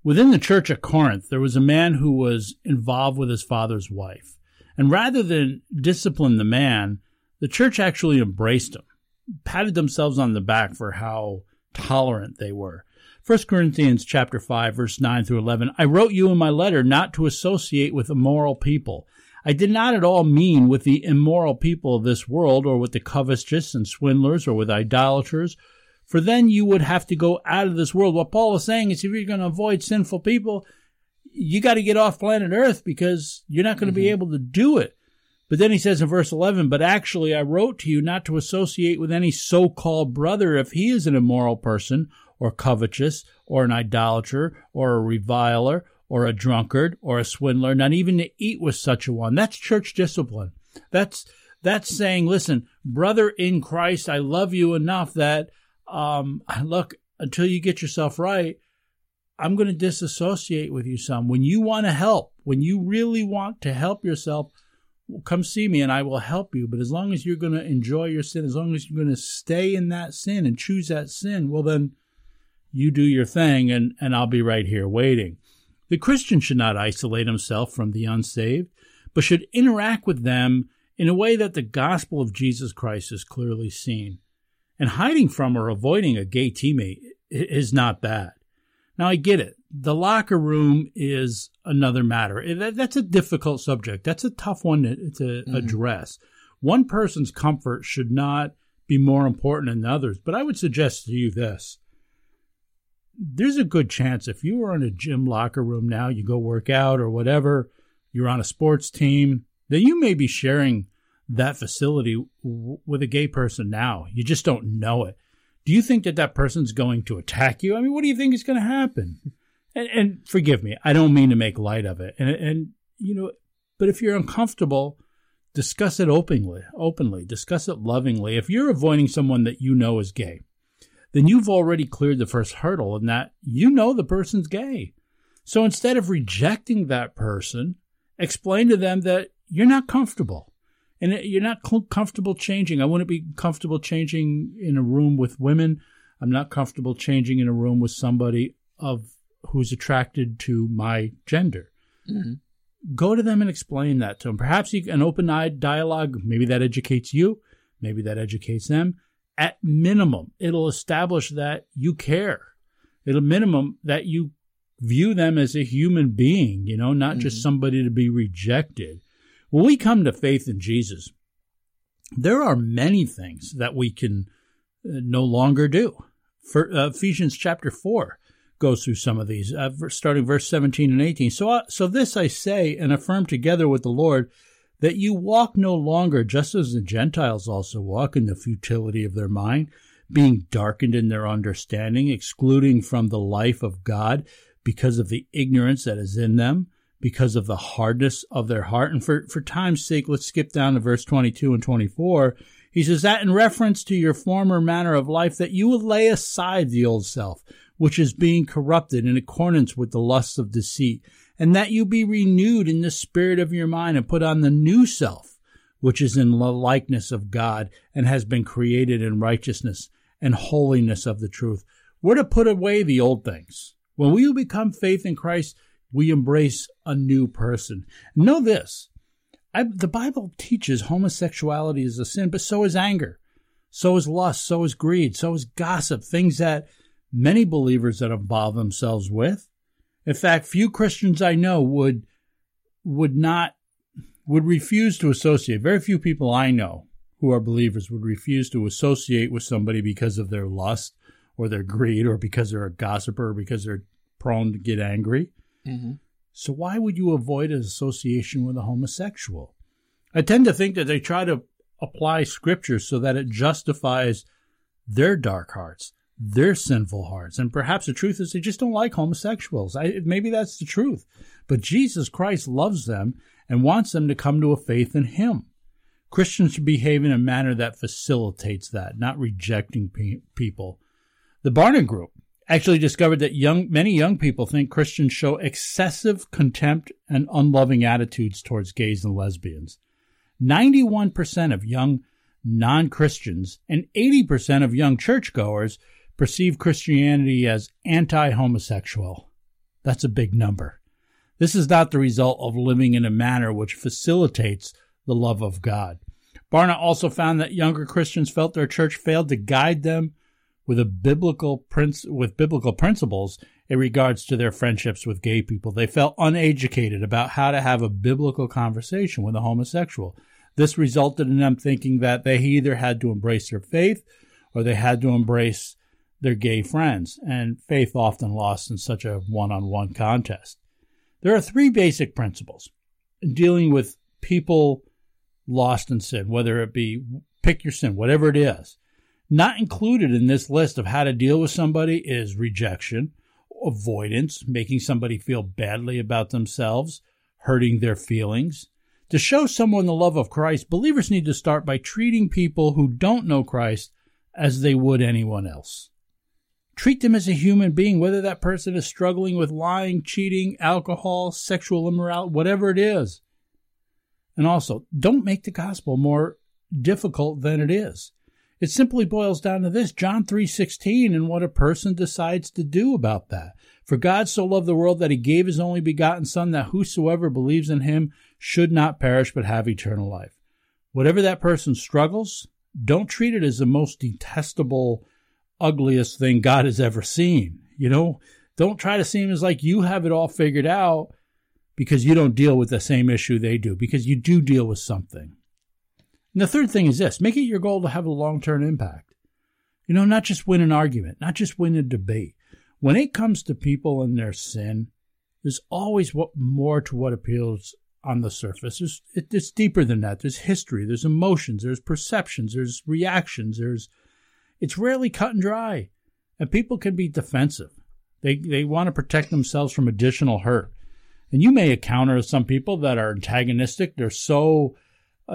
Within the church at Corinth, there was a man who was involved with his father's wife. And rather than discipline the man, the church actually embraced him, patted themselves on the back for how tolerant they were. 1 Corinthians chapter 5 verse 9 through 11 I wrote you in my letter not to associate with immoral people. I did not at all mean with the immoral people of this world or with the covetous and swindlers or with idolaters for then you would have to go out of this world. What Paul is saying is if you're going to avoid sinful people, you got to get off planet Earth because you're not going to mm-hmm. be able to do it. But then he says in verse 11, but actually I wrote to you not to associate with any so-called brother if he is an immoral person or covetous or an idolater or a reviler or a drunkard or a swindler, not even to eat with such a one. That's church discipline. That's, that's saying, listen, brother in Christ, I love you enough that um, look, until you get yourself right, I'm going to disassociate with you some. When you want to help, when you really want to help yourself, come see me and I will help you. But as long as you're going to enjoy your sin, as long as you're going to stay in that sin and choose that sin, well, then you do your thing and, and I'll be right here waiting. The Christian should not isolate himself from the unsaved, but should interact with them in a way that the gospel of Jesus Christ is clearly seen. And hiding from or avoiding a gay teammate is not bad. Now, I get it. The locker room is another matter. That's a difficult subject. That's a tough one to, to mm-hmm. address. One person's comfort should not be more important than others. But I would suggest to you this there's a good chance if you are in a gym locker room now, you go work out or whatever, you're on a sports team, that you may be sharing that facility w- with a gay person now. You just don't know it. Do you think that that person's going to attack you? I mean, what do you think is going to happen? And, and forgive me, I don't mean to make light of it. And, and you know, but if you're uncomfortable, discuss it openly. Openly, discuss it lovingly. If you're avoiding someone that you know is gay, then you've already cleared the first hurdle, in that you know the person's gay. So instead of rejecting that person, explain to them that you're not comfortable and you're not comfortable changing. I wouldn't be comfortable changing in a room with women. I'm not comfortable changing in a room with somebody of who's attracted to my gender. Mm-hmm. Go to them and explain that to them. Perhaps you, an open-eyed dialogue. Maybe that educates you. Maybe that educates them. At minimum, it'll establish that you care. It'll minimum that you view them as a human being. You know, not mm-hmm. just somebody to be rejected. When we come to faith in Jesus, there are many things that we can uh, no longer do. For uh, Ephesians chapter 4 goes through some of these, uh, starting verse 17 and 18. So, uh, so this I say and affirm together with the Lord that you walk no longer just as the Gentiles also walk in the futility of their mind, being darkened in their understanding, excluding from the life of God because of the ignorance that is in them because of the hardness of their heart. And for, for time's sake, let's skip down to verse 22 and 24. He says that in reference to your former manner of life, that you will lay aside the old self, which is being corrupted in accordance with the lusts of deceit, and that you be renewed in the spirit of your mind and put on the new self, which is in the likeness of God and has been created in righteousness and holiness of the truth. We're to put away the old things. When we become faith in Christ, we embrace a new person. Know this I, the Bible teaches homosexuality is a sin, but so is anger, so is lust, so is greed, so is gossip, things that many believers that involve themselves with. In fact, few Christians I know would would not would refuse to associate. Very few people I know who are believers would refuse to associate with somebody because of their lust or their greed or because they're a gossiper or because they're prone to get angry. Mm-hmm. So why would you avoid an association with a homosexual? I tend to think that they try to apply scripture so that it justifies their dark hearts, their sinful hearts. And perhaps the truth is they just don't like homosexuals. I, maybe that's the truth. But Jesus Christ loves them and wants them to come to a faith in Him. Christians should behave in a manner that facilitates that, not rejecting pe- people. The Barna Group actually discovered that young many young people think Christians show excessive contempt and unloving attitudes towards gays and lesbians. 91% of young non-Christians and 80% of young churchgoers perceive Christianity as anti-homosexual. That's a big number. This is not the result of living in a manner which facilitates the love of God. Barna also found that younger Christians felt their church failed to guide them with a biblical prince with biblical principles in regards to their friendships with gay people. They felt uneducated about how to have a biblical conversation with a homosexual. This resulted in them thinking that they either had to embrace their faith or they had to embrace their gay friends, and faith often lost in such a one on one contest. There are three basic principles in dealing with people lost in sin, whether it be pick your sin, whatever it is. Not included in this list of how to deal with somebody is rejection, avoidance, making somebody feel badly about themselves, hurting their feelings. To show someone the love of Christ, believers need to start by treating people who don't know Christ as they would anyone else. Treat them as a human being, whether that person is struggling with lying, cheating, alcohol, sexual immorality, whatever it is. And also, don't make the gospel more difficult than it is. It simply boils down to this, John 3:16 and what a person decides to do about that. For God so loved the world that he gave his only begotten son that whosoever believes in him should not perish but have eternal life. Whatever that person struggles, don't treat it as the most detestable ugliest thing God has ever seen. You know, don't try to seem as like you have it all figured out because you don't deal with the same issue they do because you do deal with something. And the third thing is this make it your goal to have a long term impact. You know, not just win an argument, not just win a debate. When it comes to people and their sin, there's always more to what appeals on the surface. There's, it, it's deeper than that. There's history, there's emotions, there's perceptions, there's reactions. There's, it's rarely cut and dry, and people can be defensive. They they want to protect themselves from additional hurt. And you may encounter some people that are antagonistic. They're so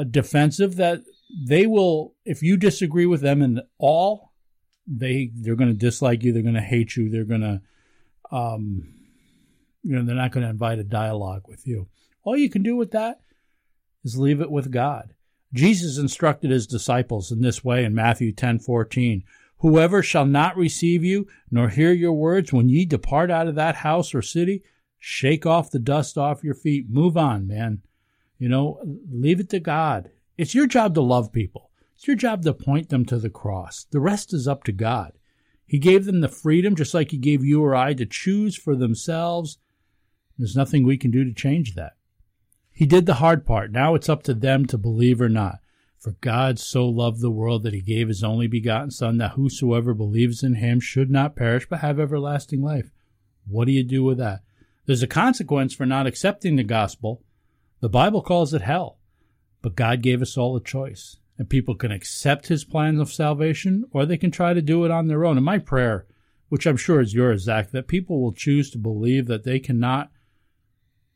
defensive that they will, if you disagree with them in all, they they're going to dislike you. They're going to hate you. They're going to, um, you know, they're not going to invite a dialogue with you. All you can do with that is leave it with God. Jesus instructed his disciples in this way in Matthew ten fourteen. Whoever shall not receive you, nor hear your words when ye depart out of that house or city, shake off the dust off your feet. Move on, man. You know, leave it to God. It's your job to love people. It's your job to point them to the cross. The rest is up to God. He gave them the freedom, just like He gave you or I, to choose for themselves. There's nothing we can do to change that. He did the hard part. Now it's up to them to believe or not. For God so loved the world that he gave his only begotten Son, that whosoever believes in him should not perish, but have everlasting life. What do you do with that? There's a consequence for not accepting the gospel. The Bible calls it hell. But God gave us all a choice. And people can accept his plan of salvation, or they can try to do it on their own. And my prayer, which I'm sure is yours, Zach, that people will choose to believe that they cannot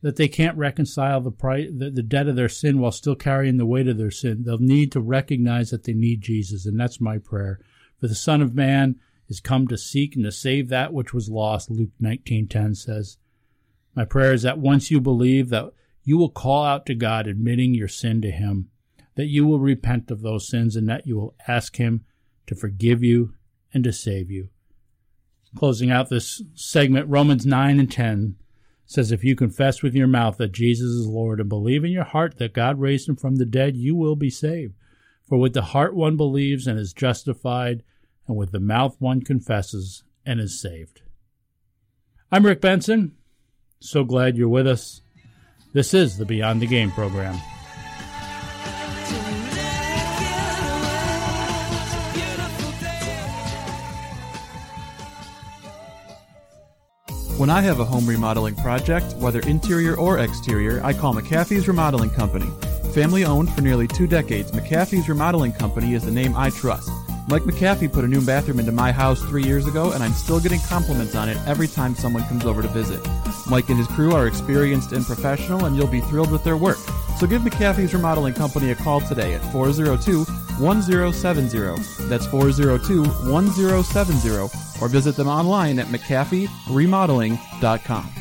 that they can't reconcile the, price, the, the debt of their sin while still carrying the weight of their sin. They'll need to recognize that they need Jesus, and that's my prayer. For the Son of Man is come to seek and to save that which was lost, Luke 19:10 says. My prayer is that once you believe that you will call out to God admitting your sin to him, that you will repent of those sins and that you will ask him to forgive you and to save you. Closing out this segment, Romans 9 and 10 says if you confess with your mouth that Jesus is Lord and believe in your heart that God raised him from the dead, you will be saved. For with the heart one believes and is justified, and with the mouth one confesses and is saved. I'm Rick Benson. So glad you're with us. This is the Beyond the Game program. When I have a home remodeling project, whether interior or exterior, I call McAfee's Remodeling Company. Family owned for nearly two decades, McAfee's Remodeling Company is the name I trust. Mike McAfee put a new bathroom into my house three years ago, and I'm still getting compliments on it every time someone comes over to visit. Mike and his crew are experienced and professional, and you'll be thrilled with their work. So give McAfee's Remodeling Company a call today at 402 1070. That's 402 1070 or visit them online at mcafeeremodeling.com.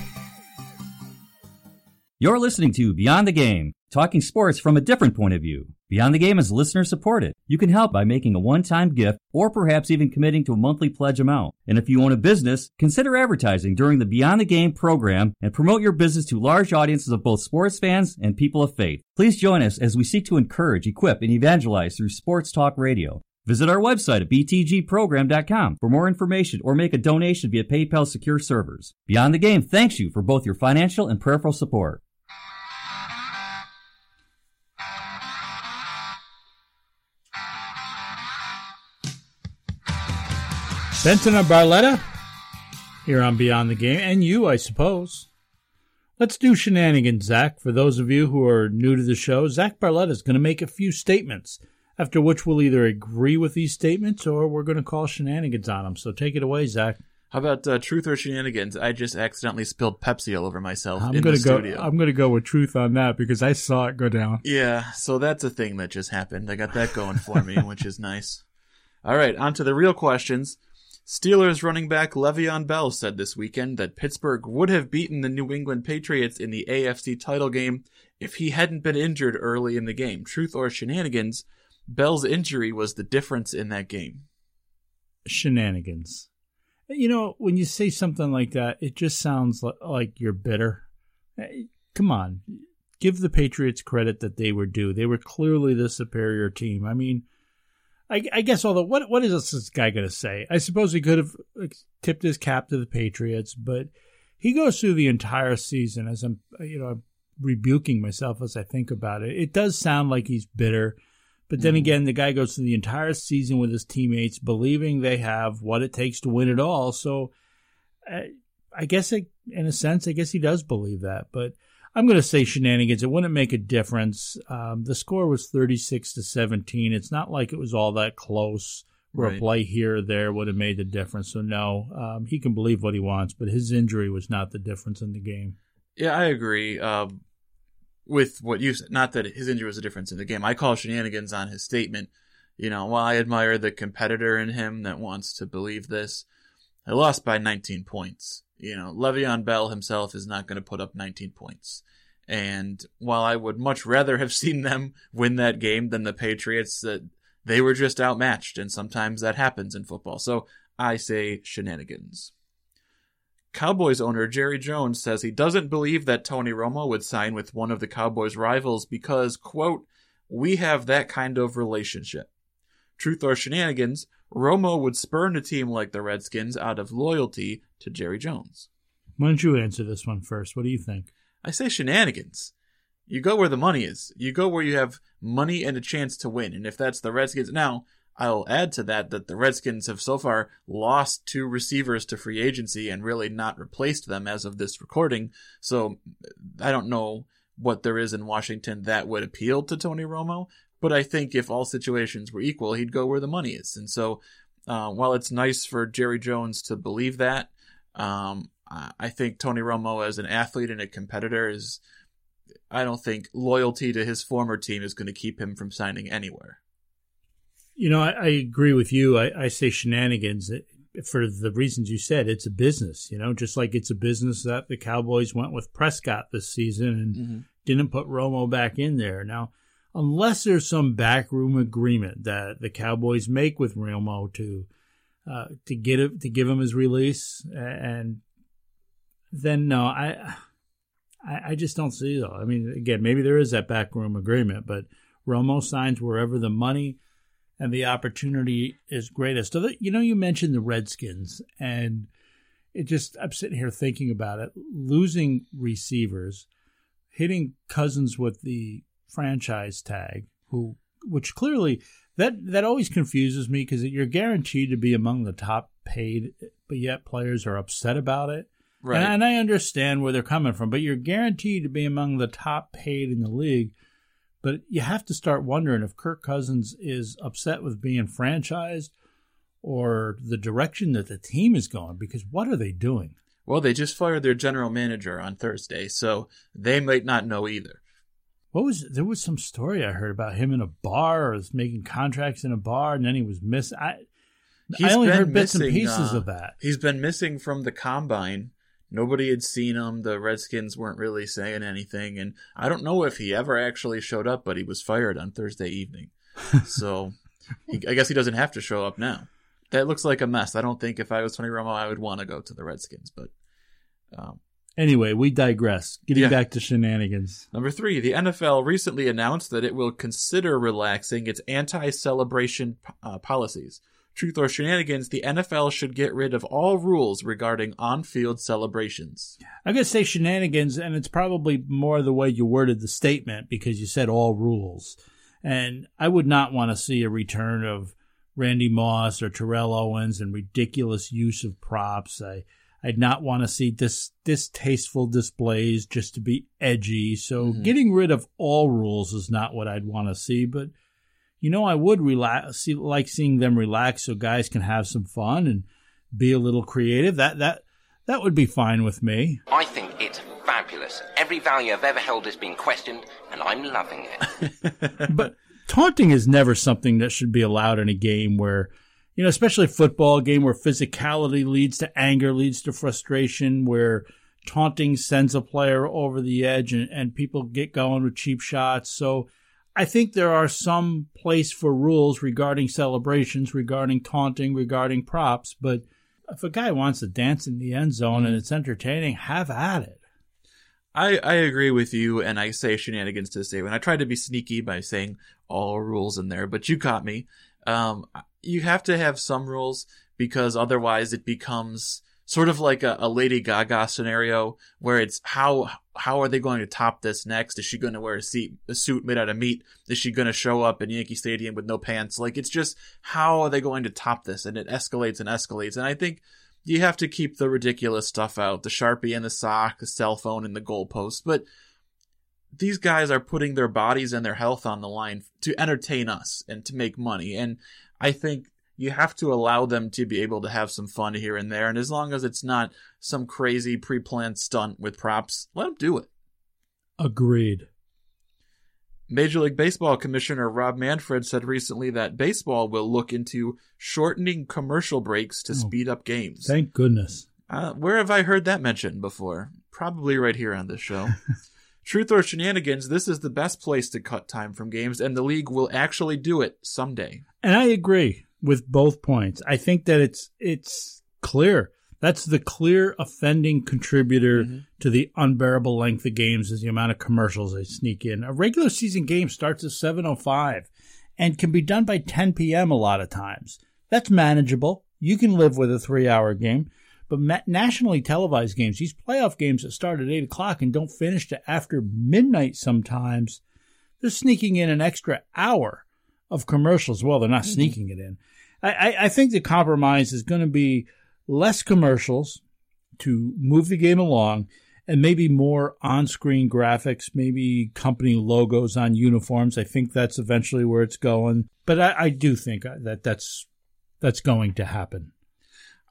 You're listening to Beyond the Game, talking sports from a different point of view. Beyond the Game is listener supported. You can help by making a one-time gift or perhaps even committing to a monthly pledge amount. And if you own a business, consider advertising during the Beyond the Game program and promote your business to large audiences of both sports fans and people of faith. Please join us as we seek to encourage, equip, and evangelize through sports talk radio. Visit our website at btgprogram.com for more information or make a donation via PayPal secure servers. Beyond the Game thanks you for both your financial and prayerful support. Benson and Barletta here on Beyond the Game, and you, I suppose. Let's do shenanigans, Zach. For those of you who are new to the show, Zach Barletta is going to make a few statements, after which we'll either agree with these statements or we're going to call shenanigans on them. So take it away, Zach. How about uh, truth or shenanigans? I just accidentally spilled Pepsi all over myself I'm in gonna the go. studio. I'm going to go with truth on that because I saw it go down. Yeah, so that's a thing that just happened. I got that going for me, which is nice. All right, on to the real questions. Steelers running back Le'Veon Bell said this weekend that Pittsburgh would have beaten the New England Patriots in the AFC title game if he hadn't been injured early in the game. Truth or shenanigans, Bell's injury was the difference in that game. Shenanigans. You know, when you say something like that, it just sounds like you're bitter. Eh, Come on. Give the Patriots credit that they were due. They were clearly the superior team. I mean, I, I guess although what what is this guy going to say? I suppose he could have tipped his cap to the Patriots, but he goes through the entire season as I'm you know I'm rebuking myself as I think about it. It does sound like he's bitter, but then mm-hmm. again, the guy goes through the entire season with his teammates, believing they have what it takes to win it all. So, I, I guess it, in a sense, I guess he does believe that, but. I'm going to say shenanigans. It wouldn't make a difference. Um, the score was 36 to 17. It's not like it was all that close where Right. a play here or there would have made the difference. So, no, um, he can believe what he wants, but his injury was not the difference in the game. Yeah, I agree um, with what you said. Not that his injury was a difference in the game. I call shenanigans on his statement. You know, while I admire the competitor in him that wants to believe this, I lost by 19 points. You know, Le'Veon Bell himself is not going to put up 19 points. And while I would much rather have seen them win that game than the Patriots, that they were just outmatched, and sometimes that happens in football. So I say shenanigans. Cowboys owner Jerry Jones says he doesn't believe that Tony Romo would sign with one of the Cowboys' rivals because, quote, we have that kind of relationship. Truth or shenanigans, Romo would spurn a team like the Redskins out of loyalty to Jerry Jones. Why don't you answer this one first? What do you think? I say shenanigans. You go where the money is. You go where you have money and a chance to win. And if that's the Redskins, now I'll add to that that the Redskins have so far lost two receivers to free agency and really not replaced them as of this recording. So I don't know what there is in Washington that would appeal to Tony Romo. But I think if all situations were equal, he'd go where the money is. And so uh, while it's nice for Jerry Jones to believe that, um, I think Tony Romo as an athlete and a competitor is. I don't think loyalty to his former team is going to keep him from signing anywhere. You know, I, I agree with you. I, I say shenanigans for the reasons you said. It's a business, you know, just like it's a business that the Cowboys went with Prescott this season and Mm-hmm. didn't put Romo back in there. Now, unless there's some backroom agreement that the Cowboys make with Romo to uh, to get it, to give him his release, and then no, I, I just don't see though. I mean, again, maybe there is that backroom agreement, but Romo signs wherever the money and the opportunity is greatest. You know, you mentioned the Redskins, and it just I'm sitting here thinking about it. Losing receivers, hitting Cousins with the franchise tag, who which clearly that that always confuses me because you're guaranteed to be among the top paid, but yet players are upset about it. Right. And, and I understand where they're coming from, but you're guaranteed to be among the top paid in the league. But you have to start wondering if Kirk Cousins is upset with being franchised or the direction that the team is going, because what are they doing? Well, they just fired their general manager on Thursday, so they might not know either. What was there was some story I heard about him in a bar or was making contracts in a bar and then he was missing. I I only heard bits and pieces uh, of that. He's been missing from the combine. Nobody had seen him. The Redskins weren't really saying anything, and I don't know if he ever actually showed up, but he was fired on Thursday evening. so he, I guess he doesn't have to show up now. That looks like a mess. I don't think if I was Tony Romo, I would want to go to the Redskins, but um, Anyway, we digress. Getting Yeah. back to shenanigans. Number three, the NFL recently announced that it will consider relaxing its anti celebration uh, policies. Truth or shenanigans, the NFL should get rid of all rules regarding on field celebrations. I'm going to say shenanigans, and it's probably more the way you worded the statement because you said all rules. And I would not want to see a return of Randy Moss or Terrell Owens and ridiculous use of props. I, I'd not want to see dis, distasteful displays just to be edgy. So mm-hmm. getting rid of all rules is not what I'd want to see. But you know, I would relax, see, like seeing them relax so guys can have some fun and be a little creative. That that that would be fine with me. I think it's fabulous. Every value I've ever held has been questioned, and I'm loving it. but taunting is never something that should be allowed in a game where, you know, especially football game where physicality leads to anger, leads to frustration, where taunting sends a player over the edge and, and people get going with cheap shots. So I think there are some place for rules regarding celebrations, regarding taunting, regarding props, but if a guy wants to dance in the end zone and it's entertaining, have at it. I, I agree with you, and I say shenanigans to the statement. I tried to be sneaky by saying all rules in there, but you caught me. Um, you have to have some rules because otherwise it becomes sort of like a, a Lady Gaga scenario where it's how how are they going to top this next? Is she going to wear a, a suit made out of meat? Is she going to show up in Yankee Stadium with no pants? Like it's just how are they going to top this? And it escalates and escalates. And I think you have to keep the ridiculous stuff out the sharpie and the sock the cell phone and the goalpost but these guys are putting their bodies and their health on the line to entertain us and to make money. And I think you have to allow them to be able to have some fun here and there. And as long as it's not some crazy pre planned stunt with props, let them do it. Agreed. Major League Baseball Commissioner Rob Manfred said recently that baseball will look into shortening commercial breaks to oh, speed up games. Thank goodness. Uh, where have I heard that mentioned before? Probably right here on this show. Truth or shenanigans, this is the best place to cut time from games, and the league will actually do it someday. And I agree with both points. I think that it's it's clear. That's the clear offending contributor mm-hmm. to the unbearable length of games is the amount of commercials they sneak in. A regular season game starts at 7:05 and can be done by 10 p.m. a lot of times. That's manageable. You can live with a 3-hour game. But nationally televised games, these playoff games that start at 8 o'clock and don't finish to after midnight sometimes, they're sneaking in an extra hour of commercials. Well, they're not mm-hmm. sneaking it in. I, I think the compromise is going to be less commercials to move the game along and maybe more on-screen graphics, maybe company logos on uniforms. I think that's eventually where it's going. But I, I do think that that's that's going to happen.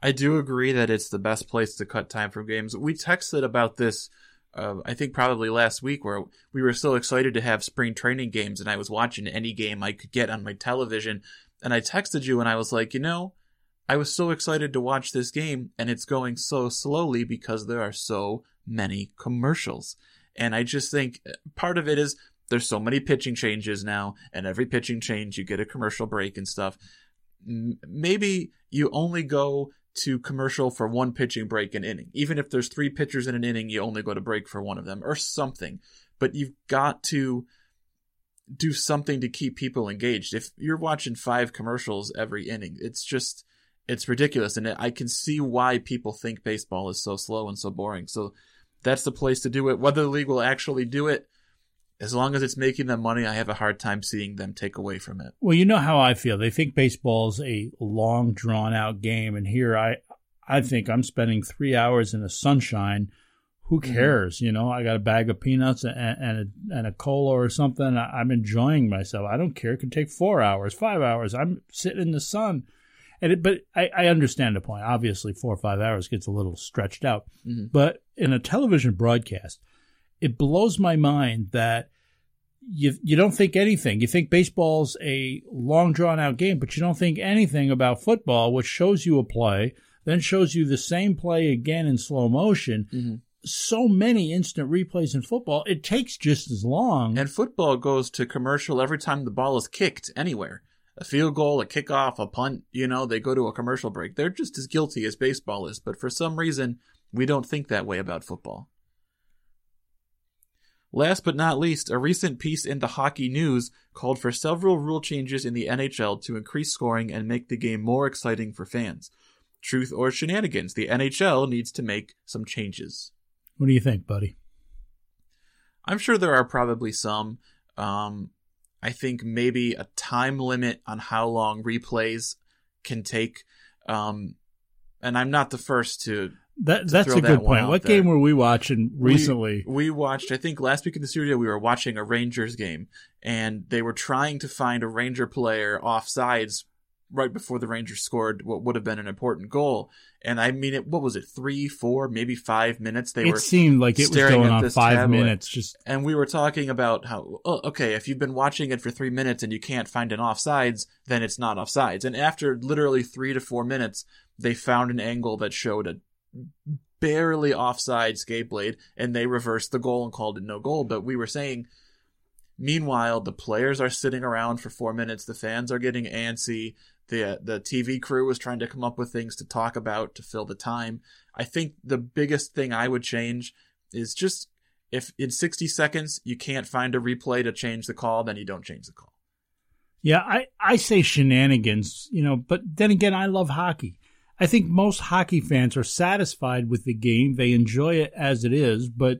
I do agree that it's the best place to cut time from games. We texted about this, uh, I think probably last week, where we were so excited to have spring training games, and I was watching any game I could get on my television. And I texted you, and I was like, you know, I was so excited to watch this game, and it's going so slowly because there are so many commercials. And I just think uh, part of it is there's so many pitching changes now, and every pitching change you get a commercial break and stuff. Maybe you only go to commercial for one pitching break an inning. Even if there's three pitchers in an inning, you only go to break for one of them or something. But you've got to do something to keep people engaged. If you're watching five commercials every inning, it's just it's ridiculous and I can see why people think baseball is so slow and so boring. So that's the place to do it. Whether the league will actually do it, as long as it's making them money, I have a hard time seeing them take away from it. Well, you know how I feel. They think baseball's a long, drawn out game, and here I, I think I'm spending three hours in the sunshine. Who mm-hmm. cares? Mm-hmm. You know, I got a bag of peanuts and, and a and a cola or something. I'm enjoying myself. I don't care. It could take four hours, five hours. I'm sitting in the sun. And it, but I, I, understand the point. Obviously, four or five hours gets a little stretched out. Mm-hmm. But in a television broadcast, it blows my mind that you you don't think anything. You think baseball's a long drawn out game, but you don't think anything about football, which shows you a play, then shows you the same play again in slow motion. Mm-hmm. So many instant replays in football, it takes just as long. And football goes to commercial every time the ball is kicked anywhere. A field goal, a kickoff, a punt, you know, they go to a commercial break. They're just as guilty as baseball is, but for some reason, we don't think that way about football. Last but not least, a recent piece in the Hockey News called for several rule changes in the NHL to increase scoring and make the game more exciting for fans. Truth or shenanigans, the NHL needs to make some changes. What do you think, buddy? I'm sure there are probably some. Um, I think maybe a time limit on how long replays can take. Um, and I'm not the first to that that's a good point. What there. game were we watching recently? We, we, watched. I think last week in the studio we were watching a Rangers game, and they were trying to find a Ranger player off sides right before the Rangers scored what would have been an important goal. And I mean, it, what was it? Three, four, maybe five minutes. They it were. It seemed like it was going on five tablet. minutes. Just and we were talking about how oh, okay, if you've been watching it for three minutes and you can't find an offsides, then it's not offsides. And after literally three to four minutes, they found an angle that showed a barely offside skate blade, and they reversed the goal and called it no goal. But we were saying, meanwhile, the players are sitting around for four minutes. The fans are getting antsy. The the TV crew is trying to come up with things to talk about to fill the time. I think the biggest thing I would change is just if in 60 seconds you can't find a replay to change the call, then you don't change the call. Yeah, I, I say shenanigans, you know, but then again, I love hockey. I think most hockey fans are satisfied with the game. They enjoy it as it is, but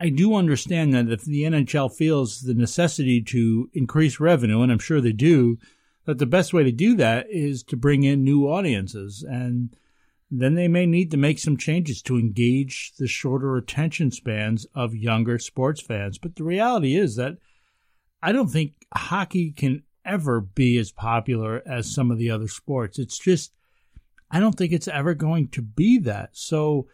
I do understand that if the NHL feels the necessity to increase revenue, and I'm sure they do, that the best way to do that is to bring in new audiences. And then they may need to make some changes to engage the shorter attention spans of younger sports fans. But the reality is that I don't think hockey can ever be as popular as some of the other sports. It's just, I don't think it's ever going to be that. So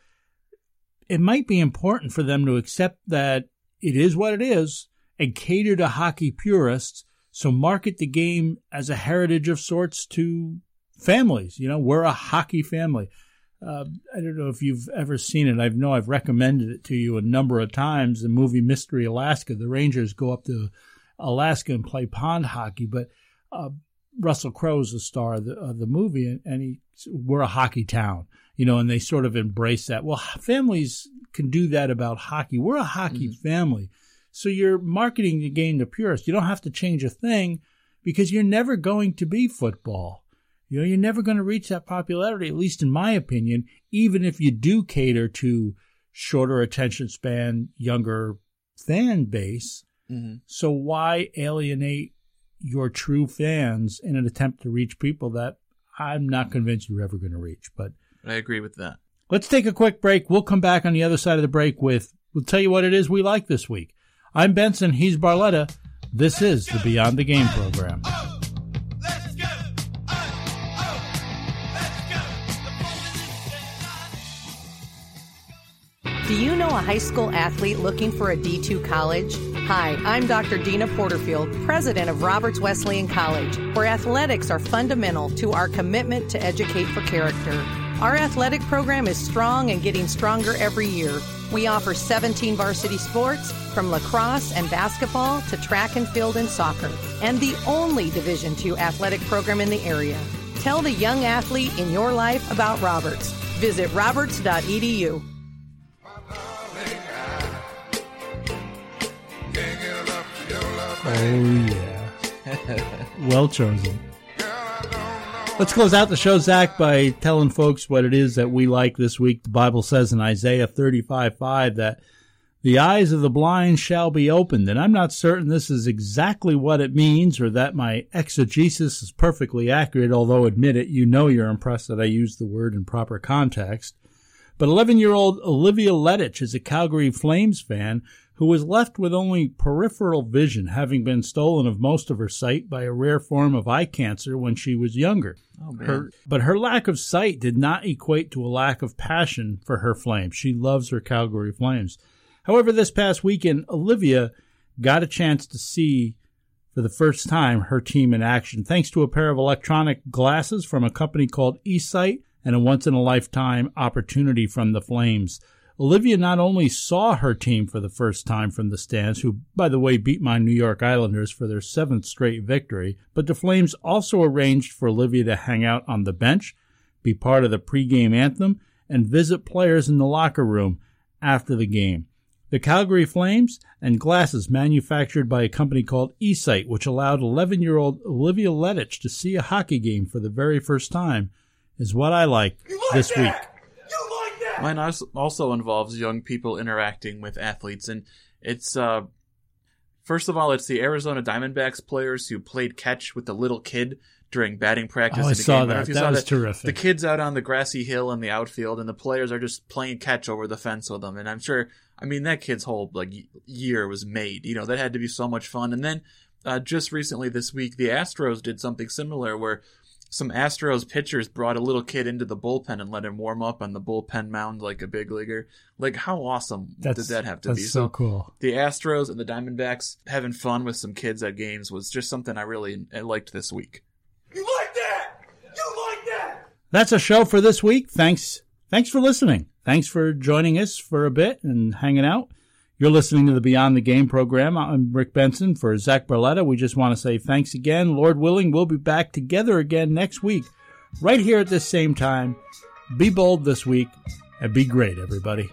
it might be important for them to accept that it is what it is and cater to hockey purists. So market the game as a heritage of sorts to families. You know, we're a hockey family. Uh, I don't know if you've ever seen it. I know I've recommended it to you a number of times. The movie Mystery Alaska. The Rangers go up to Alaska and play pond hockey, but uh, Russell Crowe's the star of the, of the movie, and, and he we're a hockey town, you know, and they sort of embrace that. Well, families can do that about hockey. We're a hockey mm-hmm. family, so you're marketing the game to purists. You don't have to change a thing because you're never going to be football. You know, you're never going to reach that popularity, at least in my opinion, even if you do cater to shorter attention span, younger fan base. Mm-hmm. So why alienate your true fans in an attempt to reach people that I'm not convinced you're ever going to reach? But I agree with that. Let's take a quick break. We'll come back on the other side of the break with we'll tell you what it is we like this week. I'm Benson, he's Barletta. This is the Beyond the Game program. Do you know a high school athlete looking for a D2 college? Hi, I'm Dr. Deana Porterfield, president of Roberts Wesleyan College, where athletics are fundamental to our commitment to educate for character. Our athletic program is strong and getting stronger every year. We offer 17 varsity sports, from lacrosse and basketball to track and field and soccer, and the only Division II athletic program in the area. Tell the young athlete in your life about Roberts. Visit roberts.edu. Oh, yeah. well chosen. Let's close out the show, Zach, by telling folks what it is that we like this week. The Bible says in Isaiah 35 5 that the eyes of the blind shall be opened. And I'm not certain this is exactly what it means or that my exegesis is perfectly accurate, although admit it, you know you're impressed that I use the word in proper context. But 11 year old Olivia Letich is a Calgary Flames fan who was left with only peripheral vision, having been stolen of most of her sight by a rare form of eye cancer when she was younger. Oh, her, but her lack of sight did not equate to a lack of passion for her Flames. She loves her Calgary Flames. However, this past weekend, Olivia got a chance to see for the first time her team in action thanks to a pair of electronic glasses from a company called eSight and a once in a lifetime opportunity from the Flames. Olivia not only saw her team for the first time from the stands, who, by the way, beat my New York Islanders for their seventh straight victory, but the Flames also arranged for Olivia to hang out on the bench, be part of the pregame anthem, and visit players in the locker room after the game. The Calgary Flames and glasses manufactured by a company called eSight, which allowed 11 year old Olivia Letich to see a hockey game for the very first time, is what I like, like this that? week. Mine also involves young people interacting with athletes, and it's uh, first of all, it's the Arizona Diamondbacks players who played catch with the little kid during batting practice. Oh, I saw game. that. That saw was that. terrific. The kids out on the grassy hill in the outfield, and the players are just playing catch over the fence with them. And I'm sure, I mean, that kid's whole like year was made. You know, that had to be so much fun. And then uh, just recently this week, the Astros did something similar where some Astros pitchers brought a little kid into the bullpen and let him warm up on the bullpen mound like a big leaguer. Like how awesome that's, did that have to that's be? That's so, cool. The Astros and the Diamondbacks having fun with some kids at games was just something I really liked this week. You like that? You like that? That's a show for this week. Thanks. Thanks for listening. Thanks for joining us for a bit and hanging out. You're listening to the Beyond the Game program. I'm Rick Benson for Zach Barletta. We just want to say thanks again. Lord willing, we'll be back together again next week, right here at this same time. Be bold this week and be great, everybody.